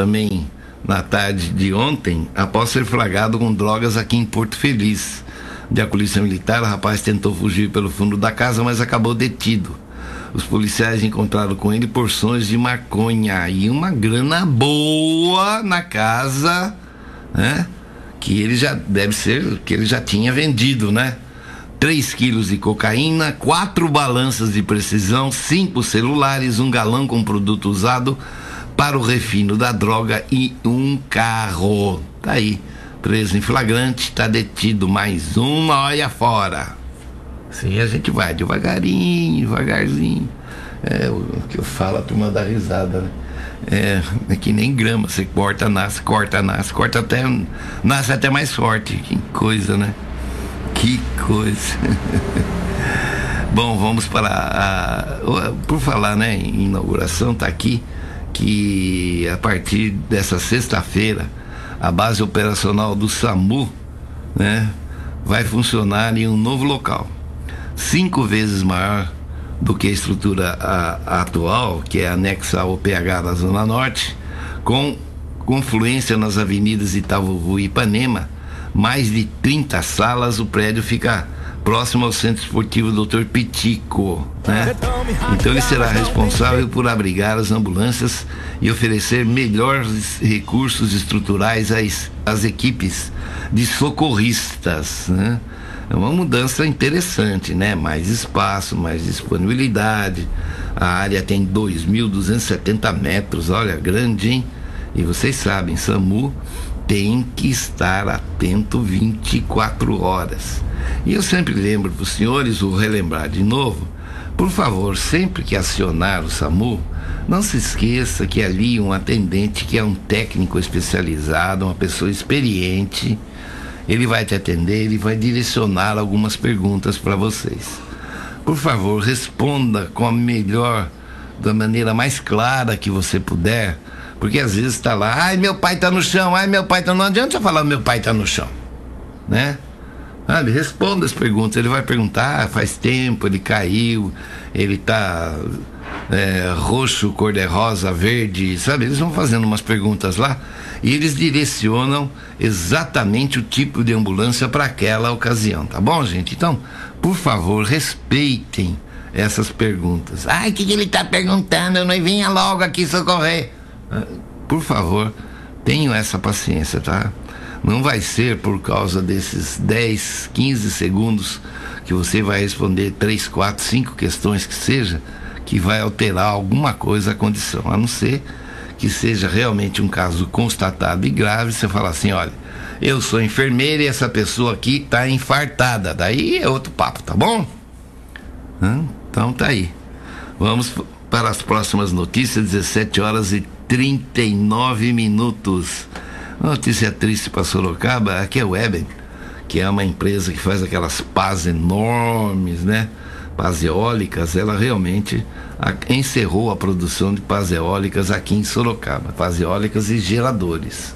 também na tarde de ontem, após ser flagrado com drogas aqui em Porto Feliz. De a polícia militar, o rapaz tentou fugir pelo fundo da casa, mas acabou detido. Os policiais encontraram com ele porções de maconha e uma grana boa na casa, né? Que ele já deve ser, que ele já tinha vendido, né? 3 quilos de cocaína, quatro balanças de precisão, cinco celulares, um galão com produto usado para o refino da droga e um carro. Tá aí, preso em flagrante, tá detido mais uma olha fora. Sim, a gente vai devagarinho, devagarzinho. É o que eu falo, a turma dá risada, né? É, é que nem grama, você corta, nasce, corta, nasce, corta até. Nasce até mais forte. Que coisa, né? Que coisa. Bom, vamos para a, por falar, né, inauguração tá aqui que a partir dessa sexta-feira a base operacional do SAMU, né, vai funcionar em um novo local, cinco vezes maior do que a estrutura a, a atual, que é anexa ao PH da Zona Norte, com confluência nas avenidas Itaúvu e Ipanema mais de 30 salas, o prédio fica próximo ao Centro Esportivo Dr. Pitico, né? Então ele será responsável por abrigar as ambulâncias e oferecer melhores recursos estruturais às, às equipes de socorristas, né? É uma mudança interessante, né? Mais espaço, mais disponibilidade. A área tem 2.270 metros, olha, grande, hein? E vocês sabem, SAMU tem que estar atento 24 horas. E eu sempre lembro para os senhores, vou relembrar de novo, por favor, sempre que acionar o SAMU, não se esqueça que ali um atendente que é um técnico especializado, uma pessoa experiente, ele vai te atender, ele vai direcionar algumas perguntas para vocês. Por favor, responda com a melhor, da maneira mais clara que você puder porque às vezes está lá, ai meu pai está no chão, ai meu pai está. Não adianta você falar meu pai está no chão. Né? Sabe, responda as perguntas. Ele vai perguntar, ah, faz tempo, ele caiu, ele está é, roxo, cor-de-rosa, verde, sabe? Eles vão fazendo umas perguntas lá e eles direcionam exatamente o tipo de ambulância para aquela ocasião, tá bom, gente? Então, por favor, respeitem essas perguntas. Ai, o que, que ele está perguntando? Eu não venha logo aqui socorrer. Por favor, tenham essa paciência, tá? Não vai ser por causa desses 10, 15 segundos que você vai responder 3, 4, 5 questões que seja, que vai alterar alguma coisa a condição, a não ser que seja realmente um caso constatado e grave, você fala assim, olha, eu sou enfermeira e essa pessoa aqui está infartada. Daí é outro papo, tá bom? Então tá aí. Vamos para as próximas notícias, 17 horas e 39 minutos. Notícia triste para Sorocaba, aqui é o Eben, que é uma empresa que faz aquelas pás enormes, né? Pás eólicas, ela realmente encerrou a produção de pás eólicas aqui em Sorocaba, pás eólicas e geradores.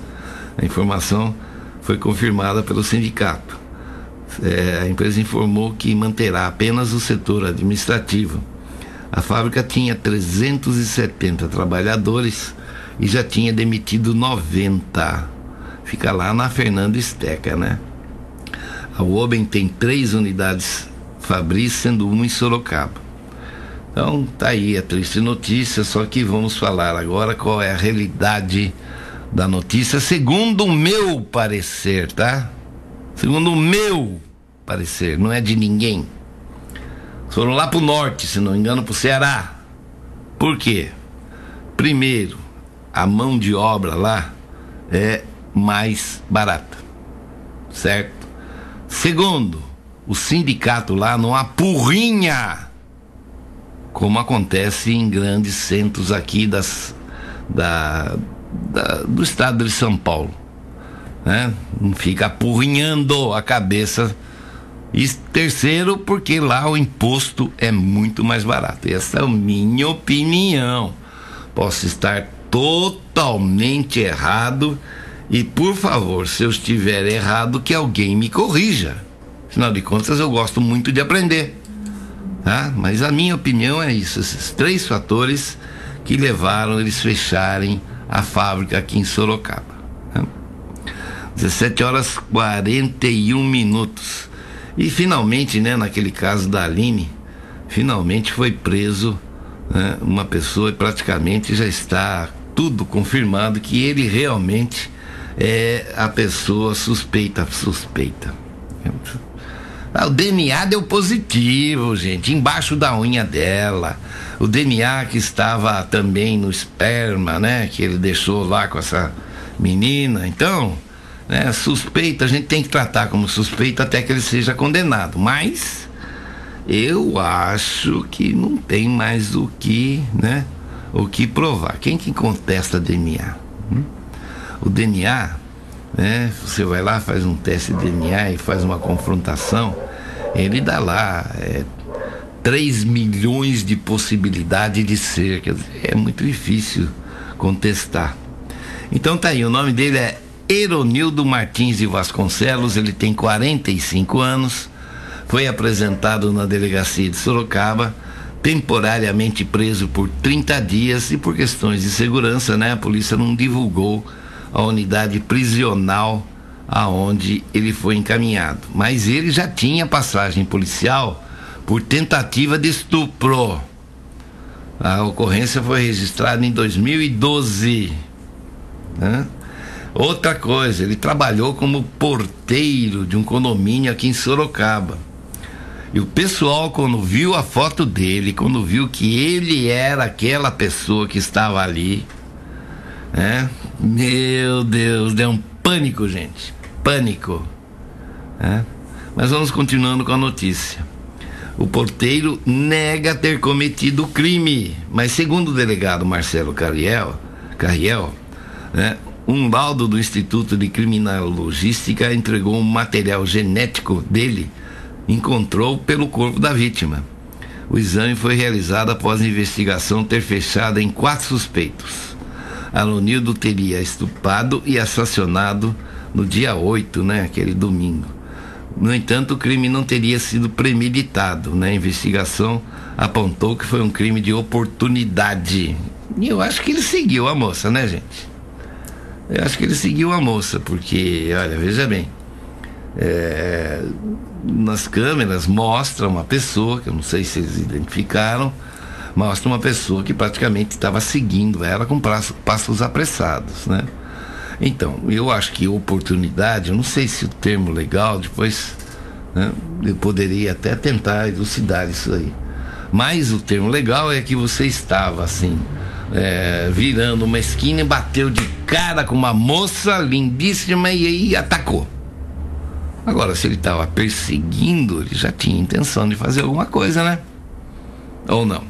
A informação foi confirmada pelo sindicato. É, a empresa informou que manterá apenas o setor administrativo. A fábrica tinha 370 trabalhadores e já tinha demitido 90. Fica lá na Fernando Esteca, né? A Oben tem três unidades Fabris, sendo uma em Sorocaba. Então tá aí a triste notícia, só que vamos falar agora qual é a realidade da notícia, segundo o meu parecer, tá? Segundo o meu parecer, não é de ninguém. Foram lá pro norte, se não me engano, pro Ceará. Por quê? Primeiro, a mão de obra lá é mais barata, certo? Segundo, o sindicato lá não apurrinha, como acontece em grandes centros aqui das, da, da, do estado de São Paulo. Né? Não fica apurrinhando a cabeça. E terceiro, porque lá o imposto é muito mais barato. Essa é a minha opinião. Posso estar totalmente errado. E por favor, se eu estiver errado, que alguém me corrija. Afinal de contas, eu gosto muito de aprender. Tá? Mas a minha opinião é isso: esses três fatores que levaram eles fecharem a fábrica aqui em Sorocaba. Né? 17 horas 41 minutos. E finalmente, né, naquele caso da Aline, finalmente foi preso né, uma pessoa e praticamente já está tudo confirmado que ele realmente é a pessoa suspeita, suspeita. Ah, o DNA deu positivo, gente, embaixo da unha dela. O DNA que estava também no esperma, né? Que ele deixou lá com essa menina. Então, né, suspeita, a gente tem que tratar como suspeita até que ele seja condenado. Mas eu acho que não tem mais o que, né? O que provar. Quem que contesta DNA? Hum? O DNA, né? Você vai lá, faz um teste de DNA e faz uma confrontação, ele dá lá é, 3 milhões de possibilidades de ser. Quer dizer, é muito difícil contestar. Então tá aí, o nome dele é Eronildo Martins de Vasconcelos, ele tem 45 anos, foi apresentado na delegacia de Sorocaba, temporariamente preso por 30 dias e por questões de segurança, né? A polícia não divulgou a unidade prisional aonde ele foi encaminhado. Mas ele já tinha passagem policial por tentativa de estupro. A ocorrência foi registrada em 2012. Né? Outra coisa, ele trabalhou como porteiro de um condomínio aqui em Sorocaba. E o pessoal, quando viu a foto dele, quando viu que ele era aquela pessoa que estava ali, né? Meu Deus, deu um pânico, gente. Pânico. Né? Mas vamos continuando com a notícia. O porteiro nega ter cometido o crime, mas segundo o delegado Marcelo Carriel, Carriel né, um laudo do Instituto de Criminalogística entregou um material genético dele, encontrou pelo corpo da vítima. O exame foi realizado após a investigação ter fechado em quatro suspeitos. Alonildo teria estupado e assassinado no dia 8, né, aquele domingo. No entanto, o crime não teria sido premeditado. Né? A investigação apontou que foi um crime de oportunidade. E eu acho que ele seguiu a moça, né, gente? Eu acho que ele seguiu a moça, porque, olha, veja bem, é, nas câmeras mostra uma pessoa, que eu não sei se eles identificaram, mostra uma pessoa que praticamente estava seguindo ela com passos apressados, né? Então, eu acho que oportunidade, eu não sei se o termo legal, depois né, eu poderia até tentar elucidar isso aí. Mas o termo legal é que você estava assim, é, virando uma esquina e bateu de cara com uma moça lindíssima e aí atacou. Agora, se ele estava perseguindo, ele já tinha intenção de fazer alguma coisa, né? Ou não?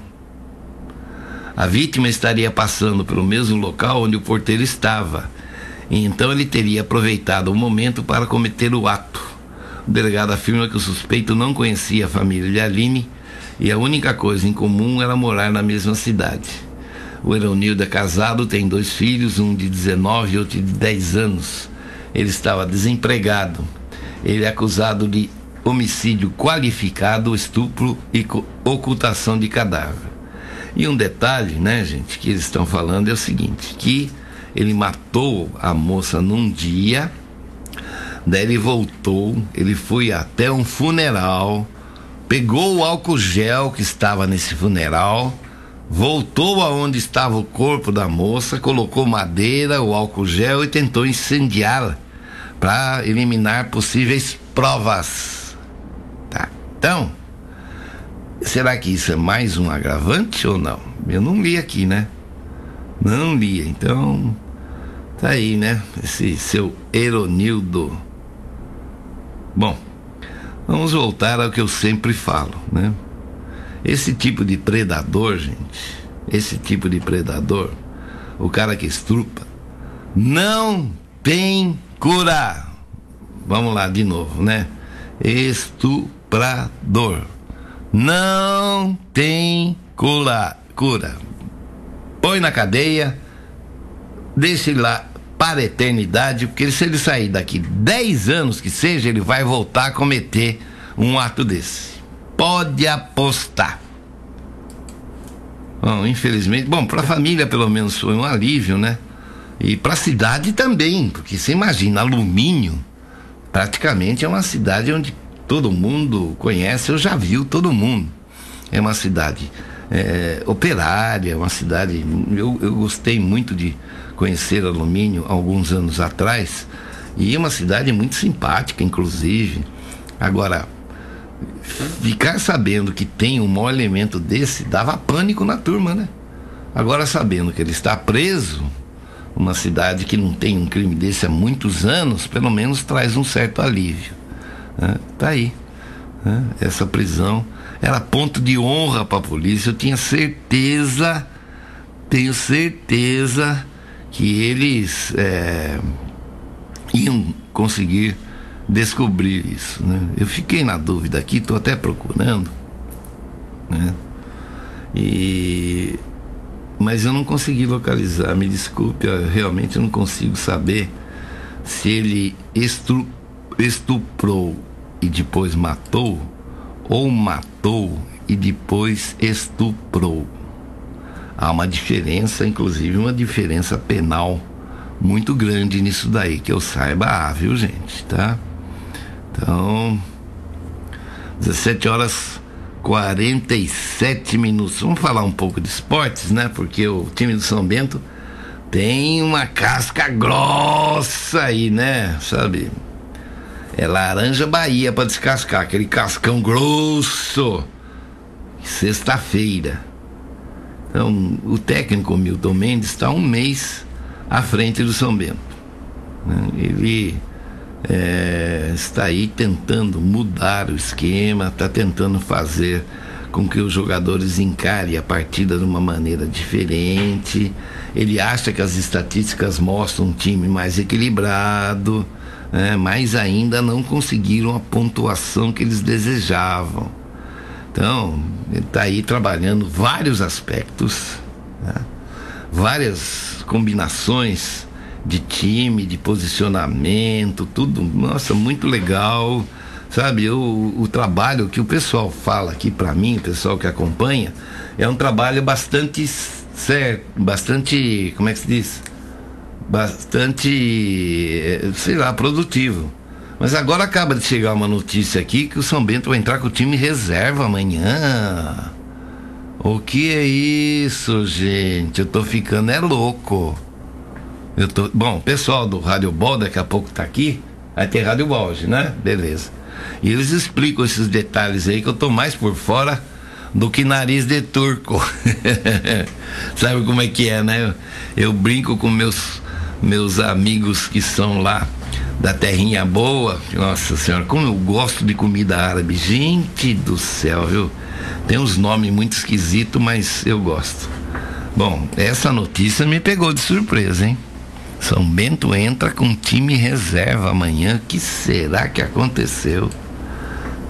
A vítima estaria passando pelo mesmo local onde o porteiro estava então ele teria aproveitado o momento para cometer o ato. O delegado afirma que o suspeito não conhecia a família de Aline e a única coisa em comum era morar na mesma cidade. O Eronildo é casado, tem dois filhos, um de 19 e outro de 10 anos. Ele estava desempregado. Ele é acusado de homicídio qualificado, estupro e ocultação de cadáver. E um detalhe, né, gente, que eles estão falando é o seguinte, que ele matou a moça num dia, daí ele voltou, ele foi até um funeral, pegou o álcool gel que estava nesse funeral, voltou aonde estava o corpo da moça, colocou madeira, o álcool gel e tentou incendiá-la para eliminar possíveis provas. Tá. Então, será que isso é mais um agravante ou não? Eu não li aqui, né? Não li. Então, Tá aí, né? Esse seu Eronildo. Bom, vamos voltar ao que eu sempre falo, né? Esse tipo de predador, gente, esse tipo de predador, o cara que estrupa, não tem cura. Vamos lá de novo, né? Estuprador. Não tem cura. cura. Põe na cadeia, deixa ele lá para a eternidade, porque se ele sair daqui 10 anos que seja, ele vai voltar a cometer um ato desse. Pode apostar. Bom, infelizmente, bom, para a família pelo menos foi um alívio, né? E para a cidade também, porque você imagina, alumínio praticamente é uma cidade onde todo mundo conhece, eu já viu todo mundo. É uma cidade é, operária, uma cidade. Eu, eu gostei muito de conhecer alumínio alguns anos atrás. E é uma cidade muito simpática, inclusive. Agora, ficar sabendo que tem um mau elemento desse dava pânico na turma, né? Agora, sabendo que ele está preso, uma cidade que não tem um crime desse há muitos anos, pelo menos traz um certo alívio. Né? Tá aí. Né? Essa prisão era ponto de honra para a polícia. Eu tinha certeza, tenho certeza que eles é, iam conseguir descobrir isso. Né? Eu fiquei na dúvida aqui, estou até procurando. Né? E mas eu não consegui localizar. Me desculpe, eu realmente não consigo saber se ele estuprou e depois matou ou matou e depois estuprou. Há uma diferença, inclusive uma diferença penal muito grande nisso daí, que eu saiba, ah, viu, gente, tá? Então, 17 horas 47 minutos. Vamos falar um pouco de esportes, né? Porque o time do São Bento tem uma casca grossa aí, né? Sabe? É laranja Bahia para descascar, aquele cascão grosso. Sexta-feira. Então, o técnico Milton Mendes está um mês à frente do São Bento. Né? Ele é, está aí tentando mudar o esquema, está tentando fazer com que os jogadores encarem a partida de uma maneira diferente. Ele acha que as estatísticas mostram um time mais equilibrado, né? mas ainda não conseguiram a pontuação que eles desejavam. Então, ele está aí trabalhando vários aspectos, né? várias combinações de time, de posicionamento, tudo, nossa, muito legal. Sabe, o, o trabalho que o pessoal fala aqui para mim, o pessoal que acompanha, é um trabalho bastante certo, bastante, como é que se diz? Bastante, eh, sei lá, produtivo. Mas agora acaba de chegar uma notícia aqui que o São Bento vai entrar com o time reserva amanhã. O que é isso, gente? Eu tô ficando é louco. Eu tô, bom, pessoal do Rádio Ball daqui a pouco tá aqui. Vai ter Rádio Ball né? Beleza. E eles explicam esses detalhes aí que eu tô mais por fora do que nariz de turco. Sabe como é que é, né? Eu, eu brinco com meus meus amigos que são lá da terrinha boa. Nossa senhora, como eu gosto de comida árabe. Gente do céu, viu? Tem uns nomes muito esquisitos, mas eu gosto. Bom, essa notícia me pegou de surpresa, hein? São Bento entra com time reserva amanhã. que será que aconteceu?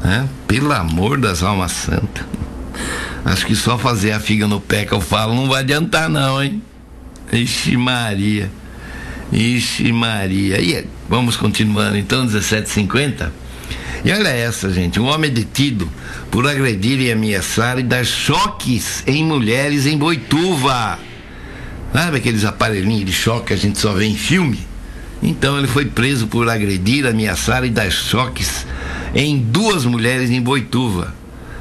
É? Pelo amor das almas santas. Acho que só fazer a figa no pé que eu falo não vai adiantar, não, hein? Ixi, Maria. Ixi, Maria. E vamos continuando então, 17h50. E olha essa, gente. Um homem detido por agredir e ameaçar e dar choques em mulheres em Boituva. Sabe aqueles aparelhinhos de choque que a gente só vê em filme? Então ele foi preso por agredir, ameaçar e dar choques em duas mulheres em Boituva.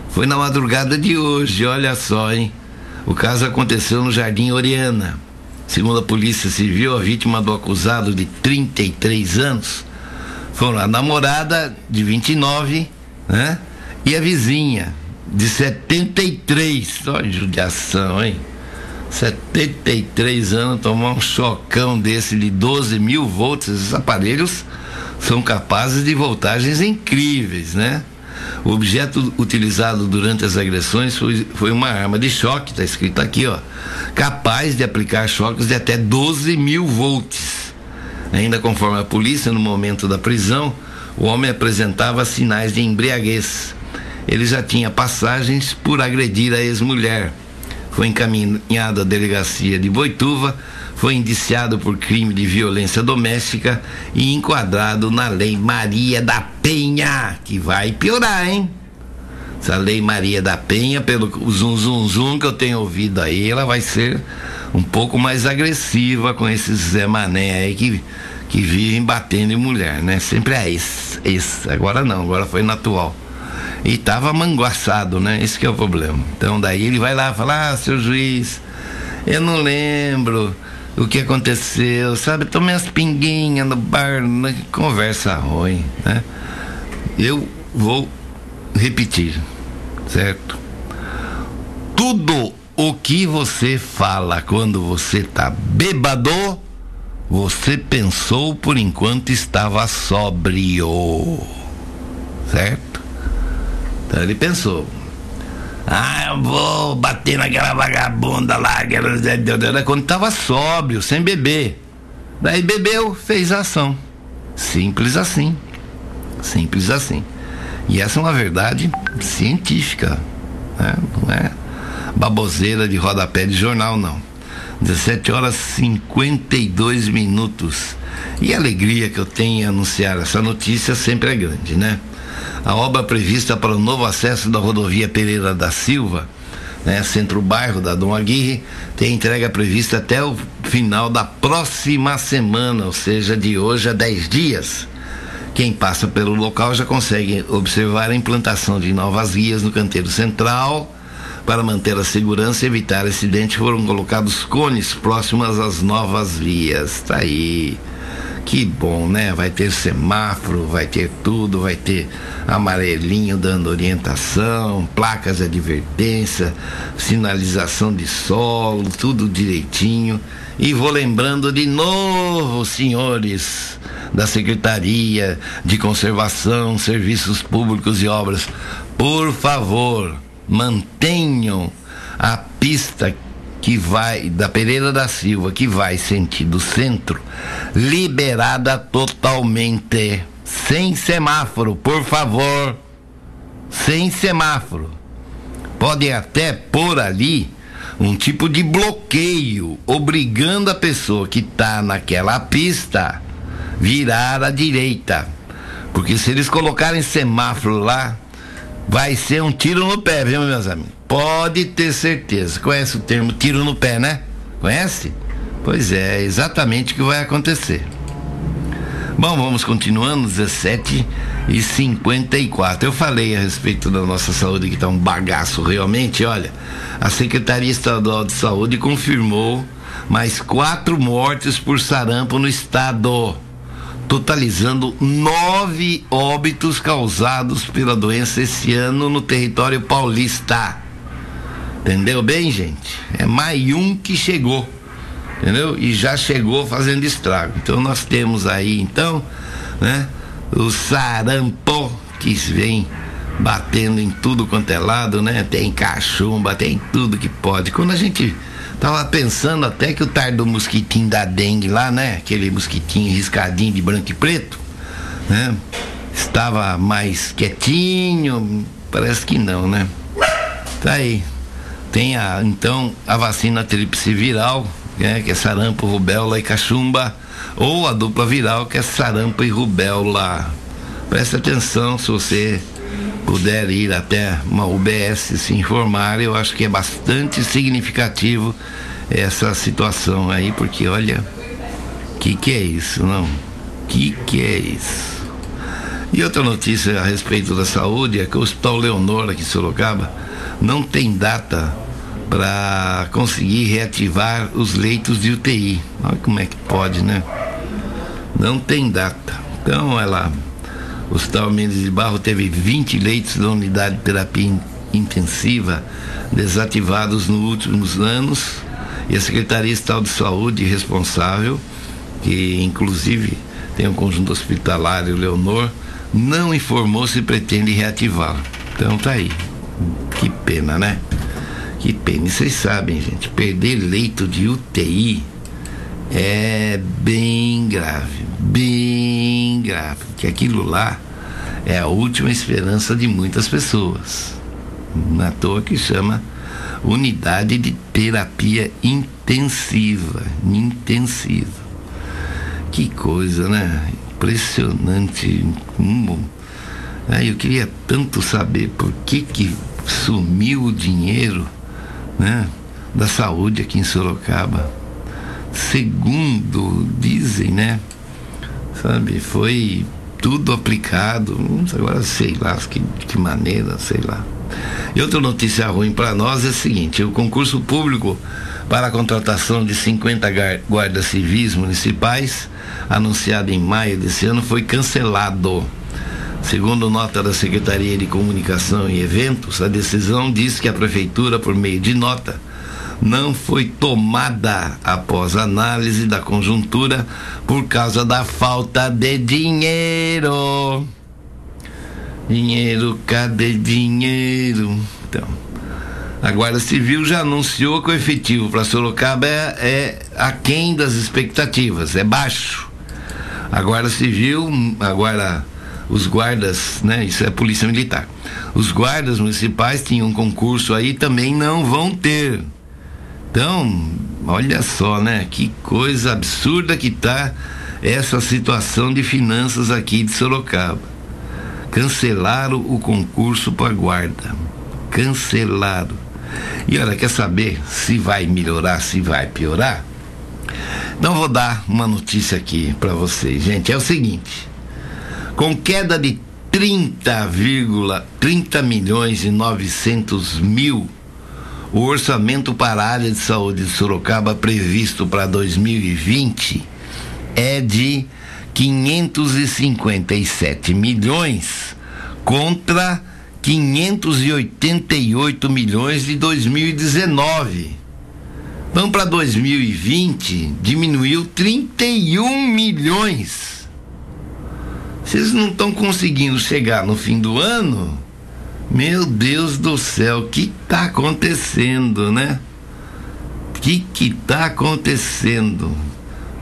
Foi na madrugada de hoje, olha só, hein? O caso aconteceu no Jardim Oriana. Segundo a Polícia Civil, a vítima do acusado de 33 anos foram a namorada de 29, né? E a vizinha de 73. Olha judiação, hein? 73 anos, tomar um chocão desse de 12 mil volts, esses aparelhos são capazes de voltagens incríveis, né? O objeto utilizado durante as agressões foi, foi uma arma de choque, está escrito aqui, ó, capaz de aplicar choques de até 12 mil volts. Ainda conforme a polícia, no momento da prisão, o homem apresentava sinais de embriaguez. Ele já tinha passagens por agredir a ex-mulher foi encaminhado à delegacia de Boituva, foi indiciado por crime de violência doméstica e enquadrado na lei Maria da Penha, que vai piorar, hein? Essa lei Maria da Penha, pelo zum zum zum que eu tenho ouvido aí, ela vai ser um pouco mais agressiva com esses Zé Mané aí que, que vivem batendo em mulher, né? Sempre é esse, esse. Agora não, agora foi no atual. E tava manguaçado, né? Esse que é o problema. Então daí ele vai lá falar, ah, seu juiz, eu não lembro o que aconteceu, sabe? Tomei as pinguinhas no bar, né? conversa ruim, né? Eu vou repetir certo? Tudo o que você fala quando você está bêbado, você pensou por enquanto estava sóbrio, certo? Ele pensou. Ah, eu vou bater naquela vagabunda lá, quando estava sóbrio, sem beber. Daí bebeu, fez a ação. Simples assim. Simples assim. E essa é uma verdade científica, né? não é baboseira de rodapé de jornal, não. 17 horas 52 minutos. E a alegria que eu tenho em anunciar essa notícia sempre é grande, né? A obra prevista para o novo acesso da rodovia Pereira da Silva, né, centro-bairro da Dom Aguirre, tem entrega prevista até o final da próxima semana, ou seja, de hoje a 10 dias. Quem passa pelo local já consegue observar a implantação de novas vias no canteiro central. Para manter a segurança e evitar acidente, foram colocados cones próximas às novas vias. Tá aí. Que bom, né? Vai ter semáforo, vai ter tudo, vai ter amarelinho dando orientação, placas de advertência, sinalização de solo, tudo direitinho. E vou lembrando de novo, senhores da Secretaria de Conservação, Serviços Públicos e Obras, por favor, mantenham a pista que vai da Pereira da Silva, que vai sentido centro, liberada totalmente, sem semáforo, por favor. Sem semáforo. Podem até pôr ali um tipo de bloqueio, obrigando a pessoa que está naquela pista virar à direita. Porque se eles colocarem semáforo lá, vai ser um tiro no pé, viu, meus amigos? Pode ter certeza. Conhece o termo tiro no pé, né? Conhece? Pois é, é exatamente o que vai acontecer. Bom, vamos continuando, 17 e 54. Eu falei a respeito da nossa saúde que está um bagaço realmente. Olha, a Secretaria Estadual de Saúde confirmou mais quatro mortes por sarampo no estado totalizando nove óbitos causados pela doença esse ano no território paulista. Entendeu bem, gente? É mais um que chegou, entendeu? E já chegou fazendo estrago. Então nós temos aí, então, né? O sarampo que vem batendo em tudo quanto é lado, né? Tem cachumba, tem tudo que pode. Quando a gente Tava pensando até que o tar do mosquitinho da dengue lá, né? Aquele mosquitinho riscadinho de branco e preto, né? Estava mais quietinho, parece que não, né? Tá aí. Tem a, então a vacina tríplice viral, né? que é sarampo, rubéola e cachumba, ou a dupla viral, que é sarampo e rubéola. Presta atenção se você puder ir até uma UBS se informar, eu acho que é bastante significativo essa situação aí, porque olha, que que é isso, não? Que que é isso? E outra notícia a respeito da saúde é que o Hospital Leonor aqui em Sorocaba não tem data para conseguir reativar os leitos de UTI. Olha como é que pode, né? Não tem data. Então ela o Hospital Mendes de Barro teve 20 leitos da unidade de terapia intensiva desativados nos últimos anos e a Secretaria Estadual de Saúde responsável, que inclusive tem um conjunto hospitalar, o Leonor, não informou se pretende reativá-lo. Então tá aí. Que pena, né? Que pena. E vocês sabem, gente, perder leito de UTI é bem grave, bem grave, que aquilo lá é a última esperança de muitas pessoas. Na toa que chama unidade de terapia intensiva, intensiva. Que coisa, né? Impressionante. Aí eu queria tanto saber por que que sumiu o dinheiro, né, da saúde aqui em Sorocaba. Segundo dizem, né, sabe, foi tudo aplicado, agora sei lá que, que maneira, sei lá. E outra notícia ruim para nós é a seguinte: o concurso público para a contratação de 50 guardas civis municipais, anunciado em maio desse ano, foi cancelado. Segundo nota da Secretaria de Comunicação e Eventos, a decisão diz que a Prefeitura, por meio de nota, não foi tomada após análise da conjuntura por causa da falta de dinheiro. Dinheiro, cadê dinheiro? Então, a Guarda Civil já anunciou que o efetivo para Sorocaba é, é aquém das expectativas, é baixo. A Guarda Civil, agora os guardas, né? Isso é polícia militar. Os guardas municipais tinham um concurso aí, também não vão ter. Então, olha só, né? Que coisa absurda que tá essa situação de finanças aqui de Sorocaba. Cancelaram o concurso para guarda. Cancelaram. E olha, quer saber se vai melhorar, se vai piorar? Então vou dar uma notícia aqui para vocês, gente. É o seguinte: com queda de 30,30 30 milhões e 900 mil, o orçamento para a área de saúde de Sorocaba previsto para 2020 é de 557 milhões contra 588 milhões de 2019. Vamos para 2020, diminuiu 31 milhões. Vocês não estão conseguindo chegar no fim do ano? Meu Deus do céu, o que está acontecendo, né? O que está acontecendo?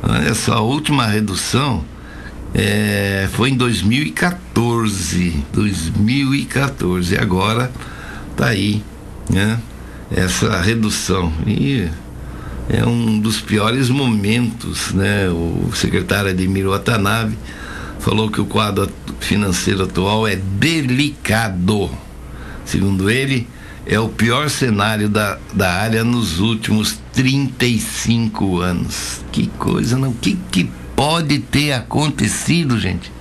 Olha só, a última redução é, foi em 2014. 2014. E agora tá aí, né? Essa redução. E é um dos piores momentos, né? O secretário Ademir Watanabe falou que o quadro financeiro atual é delicado. Segundo ele, é o pior cenário da, da área nos últimos 35 anos. Que coisa, não? Que, que pode ter acontecido, gente.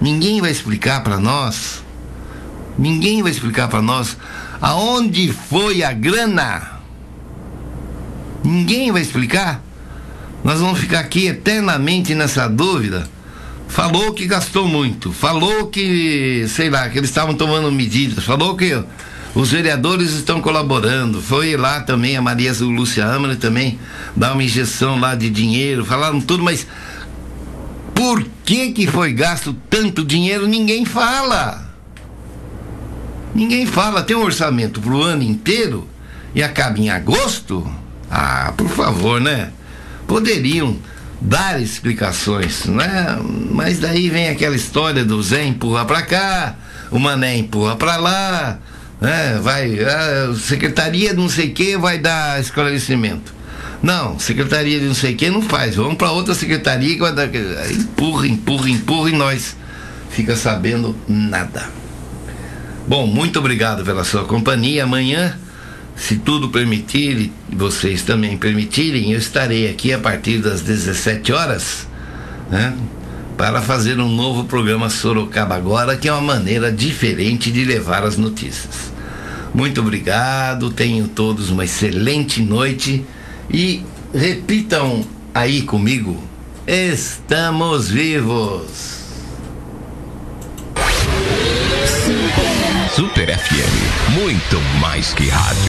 Ninguém vai explicar para nós. Ninguém vai explicar para nós aonde foi a grana. Ninguém vai explicar. Nós vamos ficar aqui eternamente nessa dúvida. Falou que gastou muito, falou que, sei lá, que eles estavam tomando medidas, falou que os vereadores estão colaborando. Foi lá também a Maria Lúcia Amara também dar uma injeção lá de dinheiro, falaram tudo, mas por que, que foi gasto tanto dinheiro? Ninguém fala. Ninguém fala. Tem um orçamento para o ano inteiro e acaba em agosto? Ah, por favor, né? Poderiam dar explicações, né? Mas daí vem aquela história do Zé empurra para cá, o Mané empurra para lá, né? Vai, a secretaria não sei que vai dar esclarecimento. Não, secretaria de não sei quem não faz. Vamos para outra secretaria que vai dar. Empurra, empurra, empurra e nós fica sabendo nada. Bom, muito obrigado pela sua companhia. Amanhã, se tudo permitir vocês também permitirem, eu estarei aqui a partir das 17 horas, né? Para fazer um novo programa Sorocaba Agora, que é uma maneira diferente de levar as notícias. Muito obrigado, tenham todos uma excelente noite e repitam aí comigo: estamos vivos. Super FM, muito mais que rádio.